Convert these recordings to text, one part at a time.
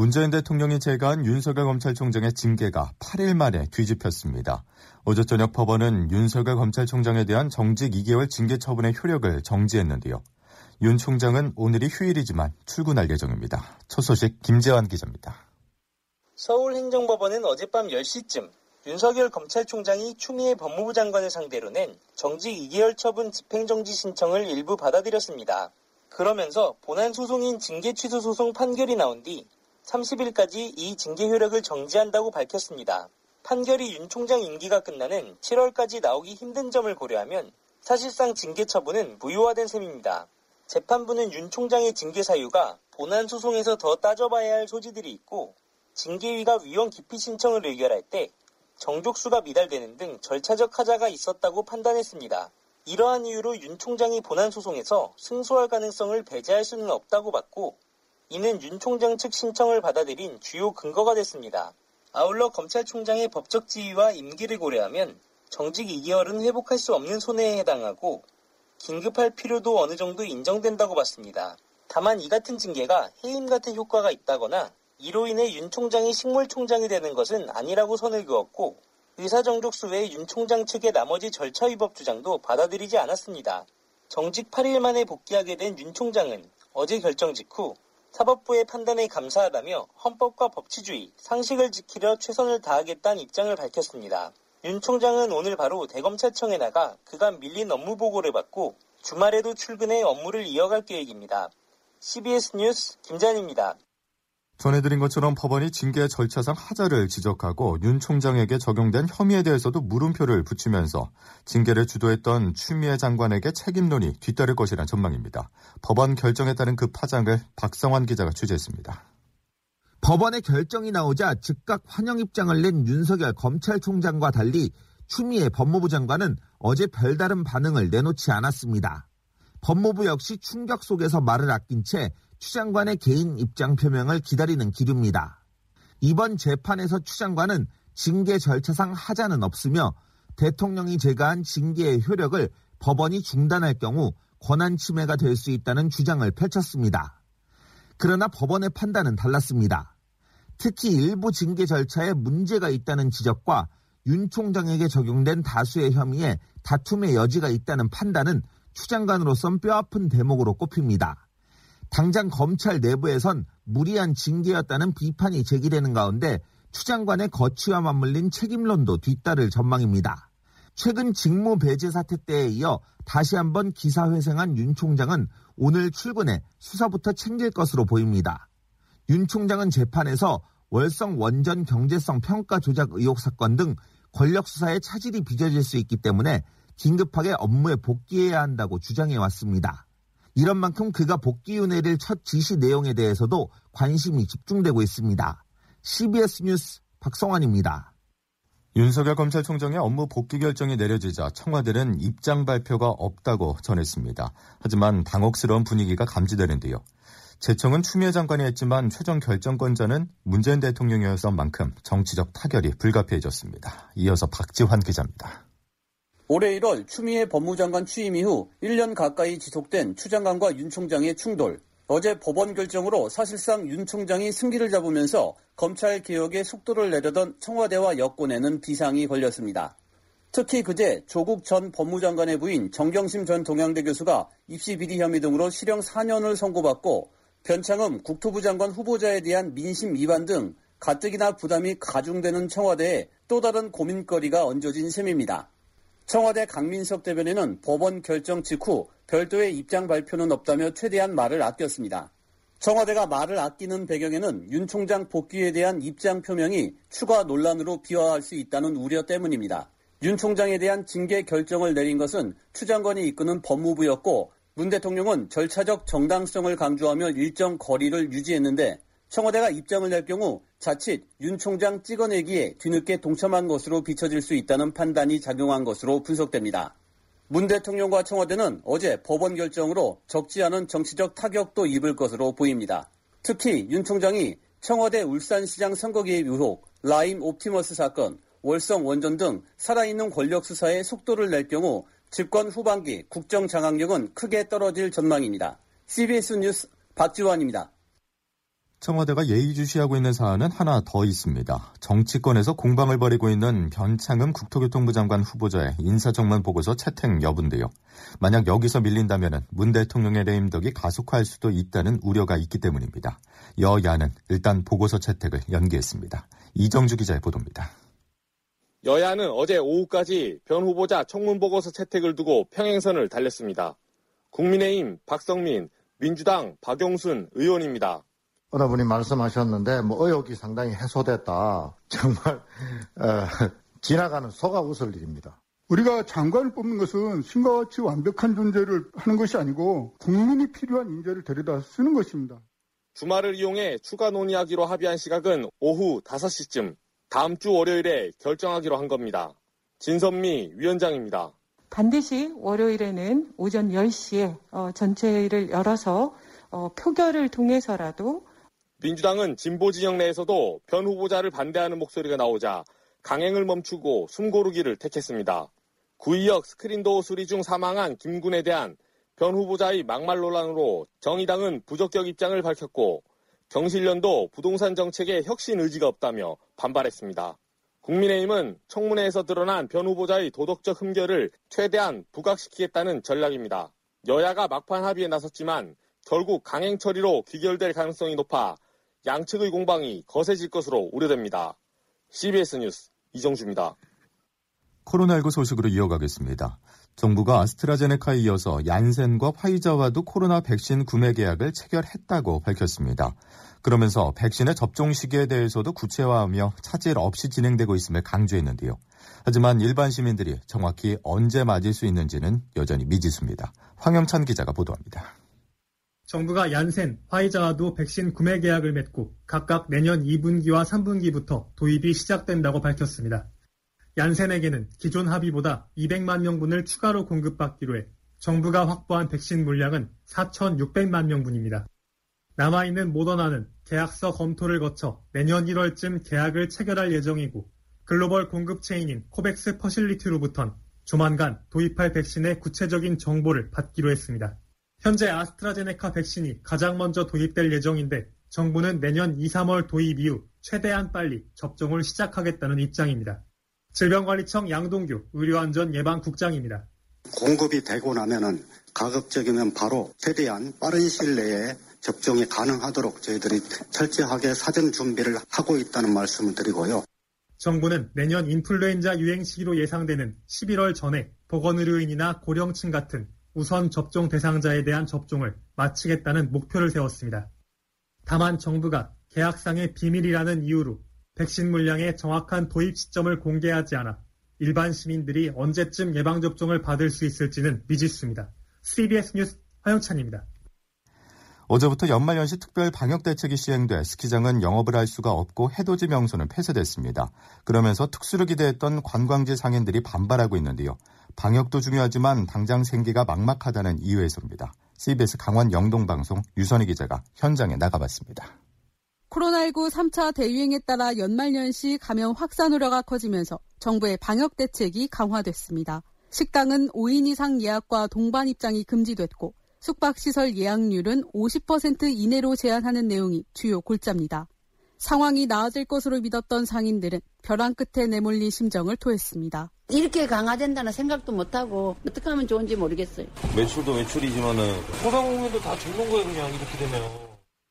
문재인 대통령이 제거한 윤석열 검찰총장의 징계가 8일 만에 뒤집혔습니다. 어제 저녁 법원은 윤석열 검찰총장에 대한 정직 2개월 징계 처분의 효력을 정지했는데요. 윤 총장은 오늘이 휴일이지만 출근할 예정입니다. 첫 소식 김재환 기자입니다. 서울행정법원은 어젯밤 10시쯤 윤석열 검찰총장이 추미애 법무부 장관을 상대로 낸 정직 2개월 처분 집행정지 신청을 일부 받아들였습니다. 그러면서 본안 소송인 징계 취소 소송 판결이 나온 뒤 30일까지 이 징계 효력을 정지한다고 밝혔습니다. 판결이 윤 총장 임기가 끝나는 7월까지 나오기 힘든 점을 고려하면 사실상 징계 처분은 무효화된 셈입니다. 재판부는 윤 총장의 징계 사유가 본안 소송에서 더 따져봐야 할 소지들이 있고 징계위가 위원 기피 신청을 의결할 때 정족수가 미달되는 등 절차적 하자가 있었다고 판단했습니다. 이러한 이유로 윤 총장이 본안 소송에서 승소할 가능성을 배제할 수는 없다고 봤고 이는 윤 총장 측 신청을 받아들인 주요 근거가 됐습니다. 아울러 검찰총장의 법적 지위와 임기를 고려하면 정직 2개월은 회복할 수 없는 손해에 해당하고 긴급할 필요도 어느 정도 인정된다고 봤습니다. 다만 이 같은 징계가 해임 같은 효과가 있다거나 이로 인해 윤 총장이 식물총장이 되는 것은 아니라고 선을 그었고 의사정족수 외 윤 총장 측의 나머지 절차 위법 주장도 받아들이지 않았습니다. 정직 8일 만에 복귀하게 된 윤 총장은 어제 결정 직후 사법부의 판단에 감사하다며 헌법과 법치주의, 상식을 지키려 최선을 다하겠다는 입장을 밝혔습니다. 윤 총장은 오늘 바로 대검찰청에 나가 그간 밀린 업무 보고를 받고 주말에도 출근해 업무를 이어갈 계획입니다. CBS 뉴스 김잔입니다. 전해드린 것처럼 법원이 징계 절차상 하자를 지적하고 윤 총장에게 적용된 혐의에 대해서도 물음표를 붙이면서 징계를 주도했던 추미애 장관에게 책임론이 뒤따를 것이란 전망입니다. 법원 결정에 따른 그 파장을 박성환 기자가 취재했습니다. 법원의 결정이 나오자 즉각 환영 입장을 낸 윤석열 검찰총장과 달리 추미애 법무부 장관은 어제 별다른 반응을 내놓지 않았습니다. 법무부 역시 충격 속에서 말을 아낀 채 추 장관의 개인 입장 표명을 기다리는 기류입니다. 이번 재판에서 추 장관은 징계 절차상 하자는 없으며 대통령이 제거한 징계의 효력을 법원이 중단할 경우 권한 침해가 될 수 있다는 주장을 펼쳤습니다. 그러나 법원의 판단은 달랐습니다. 특히 일부 징계 절차에 문제가 있다는 지적과 윤 총장에게 적용된 다수의 혐의에 다툼의 여지가 있다는 판단은 추 장관으로선 뼈아픈 대목으로 꼽힙니다. 당장 검찰 내부에선 무리한 징계였다는 비판이 제기되는 가운데 추 장관의 거취와 맞물린 책임론도 뒤따를 전망입니다. 최근 직무 배제 사태 때에 이어 다시 한번 기사회생한 윤 총장은 오늘 출근해 수사부터 챙길 것으로 보입니다. 윤 총장은 재판에서 월성 원전 경제성 평가 조작 의혹 사건 등 권력 수사에 차질이 빚어질 수 있기 때문에 긴급하게 업무에 복귀해야 한다고 주장해 왔습니다. 이런 만큼 그가 복귀 윤회를 첫 지시 내용에 대해서도 관심이 집중되고 있습니다. CBS 뉴스 박성환입니다. 윤석열 검찰총장의 업무 복귀 결정이 내려지자 청와대는 입장 발표가 없다고 전했습니다. 하지만 당혹스러운 분위기가 감지되는데요. 재청은 추미애 장관이 했지만 최종 결정권자는 문재인 대통령이었던 만큼 정치적 타결이 불가피해졌습니다. 이어서 박지환 기자입니다. 올해 1월 추미애 법무장관 취임 이후 1년 가까이 지속된 추 장관과 윤 총장의 충돌. 어제 법원 결정으로 사실상 윤 총장이 승기를 잡으면서 검찰 개혁에 속도를 내려던 청와대와 여권에는 비상이 걸렸습니다. 특히 그제 조국 전 법무장관의 부인 정경심 전 동양대 교수가 입시 비리 혐의 등으로 실형 4년을 선고받고 변창흠 국토부 장관 후보자에 대한 민심 위반 등 가뜩이나 부담이 가중되는 청와대에 또 다른 고민거리가 얹어진 셈입니다. 청와대 강민석 대변인은 법원 결정 직후 별도의 입장 발표는 없다며 최대한 말을 아꼈습니다. 청와대가 말을 아끼는 배경에는 윤 총장 복귀에 대한 입장 표명이 추가 논란으로 비화할 수 있다는 우려 때문입니다. 윤 총장에 대한 징계 결정을 내린 것은 추 장관이 이끄는 법무부였고 문 대통령은 절차적 정당성을 강조하며 일정 거리를 유지했는데 청와대가 입장을 낼 경우 자칫 윤 총장 찍어내기에 뒤늦게 동참한 것으로 비춰질 수 있다는 판단이 작용한 것으로 분석됩니다. 문 대통령과 청와대는 어제 법원 결정으로 적지 않은 정치적 타격도 입을 것으로 보입니다. 특히 윤 총장이 청와대 울산시장 선거 개입 의혹, 라임 옵티머스 사건, 월성 원전 등 살아있는 권력 수사에 속도를 낼 경우 집권 후반기 국정 장악력은 크게 떨어질 전망입니다. CBS 뉴스 박지원입니다. 청와대가 예의주시하고 있는 사안은 하나 더 있습니다. 정치권에서 공방을 벌이고 있는 변창흠 국토교통부 장관 후보자의 인사청문 보고서 채택 여부인데요. 만약 여기서 밀린다면 문 대통령의 레임덕이 가속화할 수도 있다는 우려가 있기 때문입니다. 여야는 일단 보고서 채택을 연기했습니다. 이정주 기자의 보도입니다. 여야는 어제 오후까지 변 후보자 청문 보고서 채택을 두고 평행선을 달렸습니다. 국민의힘 박성민, 민주당 박용순 의원입니다. 어느 분이 말씀하셨는데 뭐 의혹이 상당히 해소됐다. 정말 어, 지나가는 소가 웃을 일입니다. 우리가 장관을 뽑는 것은 신과 같이 완벽한 존재를 하는 것이 아니고 국민이 필요한 인재를 데려다 쓰는 것입니다. 주말을 이용해 추가 논의하기로 합의한 시각은 오후 5시쯤 다음 주 월요일에 결정하기로 한 겁니다. 진선미 위원장입니다. 반드시 월요일에는 오전 10시에 어, 전체회의를 열어서 어, 표결을 통해서라도 민주당은 진보 진영 내에서도 변 후보자를 반대하는 목소리가 나오자 강행을 멈추고 숨고르기를 택했습니다. 구의역 스크린도어 수리 중 사망한 김군에 대한 변 후보자의 막말 논란으로 정의당은 부적격 입장을 밝혔고 경실련도 부동산 정책에 혁신 의지가 없다며 반발했습니다. 국민의힘은 청문회에서 드러난 변 후보자의 도덕적 흠결을 최대한 부각시키겠다는 전략입니다. 여야가 막판 합의에 나섰지만 결국 강행 처리로 귀결될 가능성이 높아 양측의 공방이 거세질 것으로 우려됩니다. CBS 뉴스 이정주입니다. 코로나19 소식으로 이어가겠습니다. 정부가 아스트라제네카에 이어서 얀센과 화이자와도 코로나 백신 구매 계약을 체결했다고 밝혔습니다. 그러면서 백신의 접종 시기에 대해서도 구체화하며 차질 없이 진행되고 있음을 강조했는데요. 하지만 일반 시민들이 정확히 언제 맞을 수 있는지는 여전히 미지수입니다. 황영찬 기자가 보도합니다. 정부가 얀센, 화이자와도 백신 구매 계약을 맺고 각각 내년 2분기와 3분기부터 도입이 시작된다고 밝혔습니다. 얀센에게는 기존 합의보다 200만 명분을 추가로 공급받기로 해 정부가 확보한 백신 물량은 4,600만 명분입니다. 남아있는 모더나는 계약서 검토를 거쳐 내년 1월쯤 계약을 체결할 예정이고 글로벌 공급 체인인 코백스 퍼실리티로부턴 조만간 도입할 백신의 구체적인 정보를 받기로 했습니다. 현재 아스트라제네카 백신이 가장 먼저 도입될 예정인데 정부는 내년 2, 3월 도입 이후 최대한 빨리 접종을 시작하겠다는 입장입니다. 질병관리청 양동규 의료안전예방국장입니다. 공급이 되고 나면은 가급적이면 바로 최대한 빠른 시일 내에 접종이 가능하도록 저희들이 철저하게 사전 준비를 하고 있다는 말씀을 드리고요. 정부는 내년 인플루엔자 유행 시기로 예상되는 11월 전에 보건의료인이나 고령층 같은 우선 접종 대상자에 대한 접종을 마치겠다는 목표를 세웠습니다. 다만 정부가 계약상의 비밀이라는 이유로 백신 물량의 정확한 도입 시점을 공개하지 않아 일반 시민들이 언제쯤 예방접종을 받을 수 있을지는 미지수입니다. CBS 뉴스 화영찬입니다. 어제부터 연말연시 특별 방역 대책이 시행돼 스키장은 영업을 할 수가 없고 해돋이 명소는 폐쇄됐습니다. 그러면서 특수를 기대했던 관광지 상인들이 반발하고 있는데요. 방역도 중요하지만 당장 생기가 막막하다는 이유에서입니다. CBS 강원 영동방송 유선희 기자가 현장에 나가봤습니다. 코로나19 3차 대유행에 따라 연말연시 감염 확산 우려가 커지면서 정부의 방역 대책이 강화됐습니다. 식당은 5인 이상 예약과 동반 입장이 금지됐고 숙박시설 예약률은 50% 이내로 제한하는 내용이 주요 골자입니다. 상황이 나아질 것으로 믿었던 상인들은 벼랑 끝에 내몰린 심정을 토했습니다. 이렇게 강화된다는 생각도 못하고 어떻게 하면 좋은지 모르겠어요. 매출도 매출이지만은 소상공인도 다 죽는 거예요 그냥 이렇게 되면.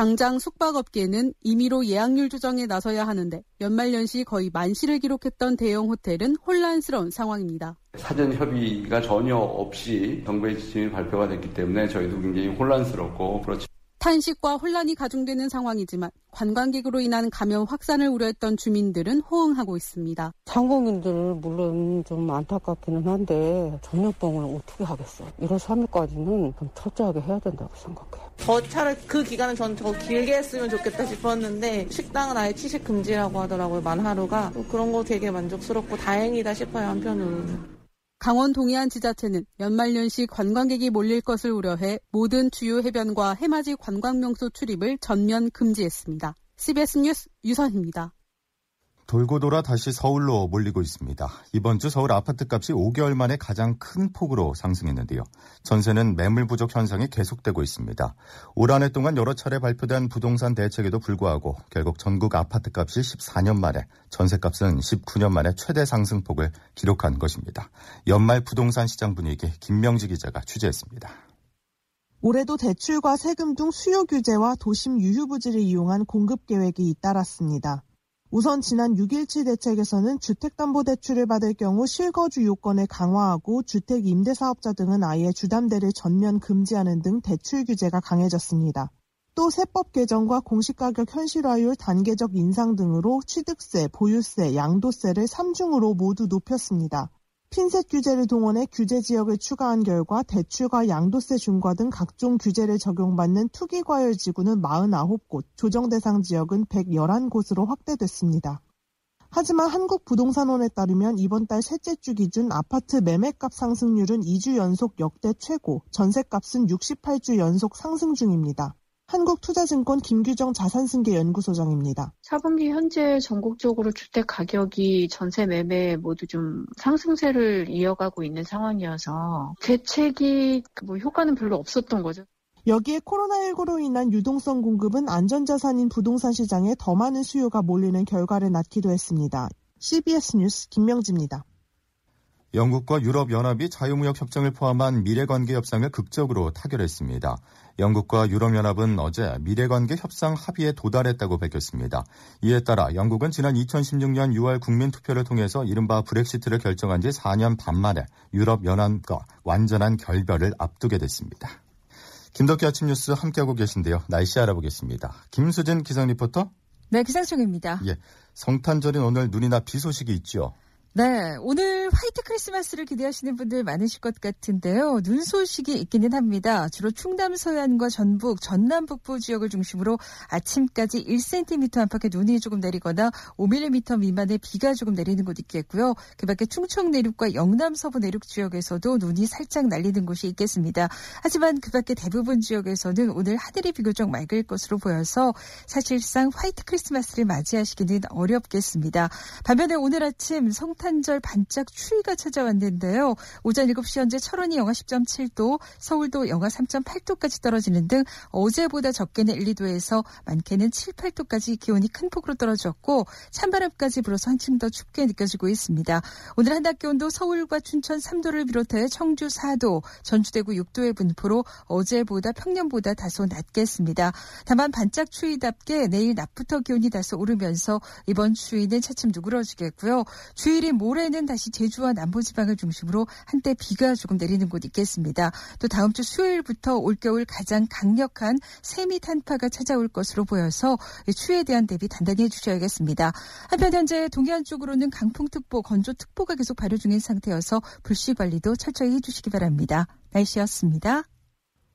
당장 숙박업계는 임의로 예약률 조정에 나서야 하는데 연말연시 거의 만시를 기록했던 대형 호텔은 혼란스러운 상황입니다. 사전 협의가 전혀 없이 정부의 지침이 발표가 됐기 때문에 저희도 굉장히 혼란스럽고 그렇지. 탄식과 혼란이 가중되는 상황이지만 관광객으로 인한 감염 확산을 우려했던 주민들은 호응하고 있습니다. 상공인들 물론 좀 안타깝기는 한데 전염병을 어떻게 하겠어. 1월 3일까지는 좀 철저하게 해야 된다고 생각해요. 더 차라리 그 기간은 전 더 길게 했으면 좋겠다 싶었는데 식당은 아예 취식 금지라고 하더라고요. 만 하루가. 그런 거 되게 만족스럽고 다행이다 싶어요 한편으로는. 강원 동해안 지자체는 연말연시 관광객이 몰릴 것을 우려해 모든 주요 해변과 해맞이 관광명소 출입을 전면 금지했습니다. CBS 뉴스 유선입니다. 돌고 돌아 다시 서울로 몰리고 있습니다. 이번 주 서울 아파트 값이 5개월 만에 가장 큰 폭으로 상승했는데요. 전세는 매물 부족 현상이 계속되고 있습니다. 올 한 해 동안 여러 차례 발표된 부동산 대책에도 불구하고 결국 전국 아파트 값이 14년 만에 전세 값은 19년 만에 최대 상승폭을 기록한 것입니다. 연말 부동산 시장 분위기 김명지 기자가 취재했습니다. 올해도 대출과 세금 등 수요 규제와 도심 유휴 부지를 이용한 공급 계획이 잇따랐습니다. 우선 지난 6.17 대책에서는 주택담보대출을 받을 경우 실거주 요건을 강화하고 주택 임대사업자 등은 아예 주담대를 전면 금지하는 등 대출 규제가 강해졌습니다. 또 세법 개정과 공시가격 현실화율 단계적 인상 등으로 취득세, 보유세, 양도세를 3중으로 모두 높였습니다. 핀셋 규제를 동원해 규제 지역을 추가한 결과 대출과 양도세 중과 등 각종 규제를 적용받는 투기과열 지구는 49곳, 조정 대상 지역은 111곳으로 확대됐습니다. 하지만 한국부동산원에 따르면 이번 달 셋째 주 기준 아파트 매매값 상승률은 2주 연속 역대 최고, 전세값은 68주 연속 상승 중입니다. 한국투자증권 김규정 자산승계연구소장입니다. 4분기 현재 전국적으로 주택 가격이 전세 매매 모두 좀 상승세를 이어가고 있는 상황이어서 대책이 뭐 효과는 별로 없었던 거죠. 여기에 코로나19로 인한 유동성 공급은 안전자산인 부동산 시장에 더 많은 수요가 몰리는 결과를 낳기도 했습니다. CBS 뉴스 김명지입니다. 영국과 유럽연합이 자유무역 협정을 포함한 미래관계 협상을 극적으로 타결했습니다. 영국과 유럽연합은 어제 미래관계 협상 합의에 도달했다고 밝혔습니다. 이에 따라 영국은 지난 2016년 6월 국민투표를 통해서 이른바 브렉시트를 결정한 지 4년 반 만에 유럽연합과 완전한 결별을 앞두게 됐습니다. 김덕기 아침 뉴스 함께하고 계신데요. 날씨 알아보겠습니다. 김수진 기상 리포터. 네, 기상청입니다. 예, 성탄절인 오늘 눈이나 비 소식이 있죠. 네, 오늘 화이트 크리스마스를 기대하시는 분들 많으실 것 같은데요. 눈 소식이 있기는 합니다. 주로 충남 서해안과 전북, 전남 북부 지역을 중심으로 아침까지 1cm 안팎의 눈이 조금 내리거나 5mm 미만의 비가 조금 내리는 곳 있겠고요. 그 밖에 충청 내륙과 영남 서부 내륙 지역에서도 눈이 살짝 날리는 곳이 있겠습니다. 하지만 그 밖에 대부분 지역에서는 오늘 하늘이 비교적 맑을 것으로 보여서 사실상 화이트 크리스마스를 맞이하시기는 어렵겠습니다. 반면에 오늘 아침 성 성탄절 반짝 추위가 찾아왔는데요. 오전 7시 현재 철원이 영하 10.7도, 서울도 영하 3.8도까지 떨어지는 등 어제보다 적게는 1, 2도에서 많게는 7, 8도까지 기온이 큰 폭으로 떨어졌고 찬바람까지 불어서 한층 더 춥게 느껴지고 있습니다. 오늘 한낮 기온도 서울과 춘천 3도를 비롯해 청주 4도, 전주대구 6도의 분포로 어제보다 평년보다 다소 낮겠습니다. 다만 반짝 추위답게 내일 낮부터 기온이 다소 오르면서 이번 추위는 차츰 누그러지겠고요. 주일이 내일 모레는 다시 제주와 남부지방을 중심으로 한때 비가 조금 내리는 곳 있겠습니다. 또 다음 주 수요일부터 올겨울 가장 강력한 세미 탄파가 찾아올 것으로 보여서 추위에 대한 대비 단단히 해주셔야겠습니다. 한편 현재 동해안 쪽으로는 강풍특보, 건조특보가 계속 발효 중인 상태여서 불씨 관리도 철저히 해주시기 바랍니다. 날씨였습니다.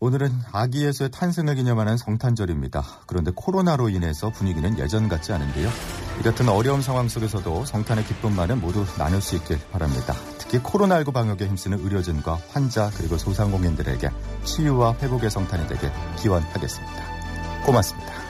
오늘은 아기 예수의 탄생을 기념하는 성탄절입니다. 그런데 코로나로 인해서 분위기는 예전 같지 않은데요. 이 같은 어려운 상황 속에서도 성탄의 기쁨만은 모두 나눌 수 있길 바랍니다. 특히 코로나19 방역에 힘쓰는 의료진과 환자 그리고 소상공인들에게 치유와 회복의 성탄이 되길 기원하겠습니다. 고맙습니다.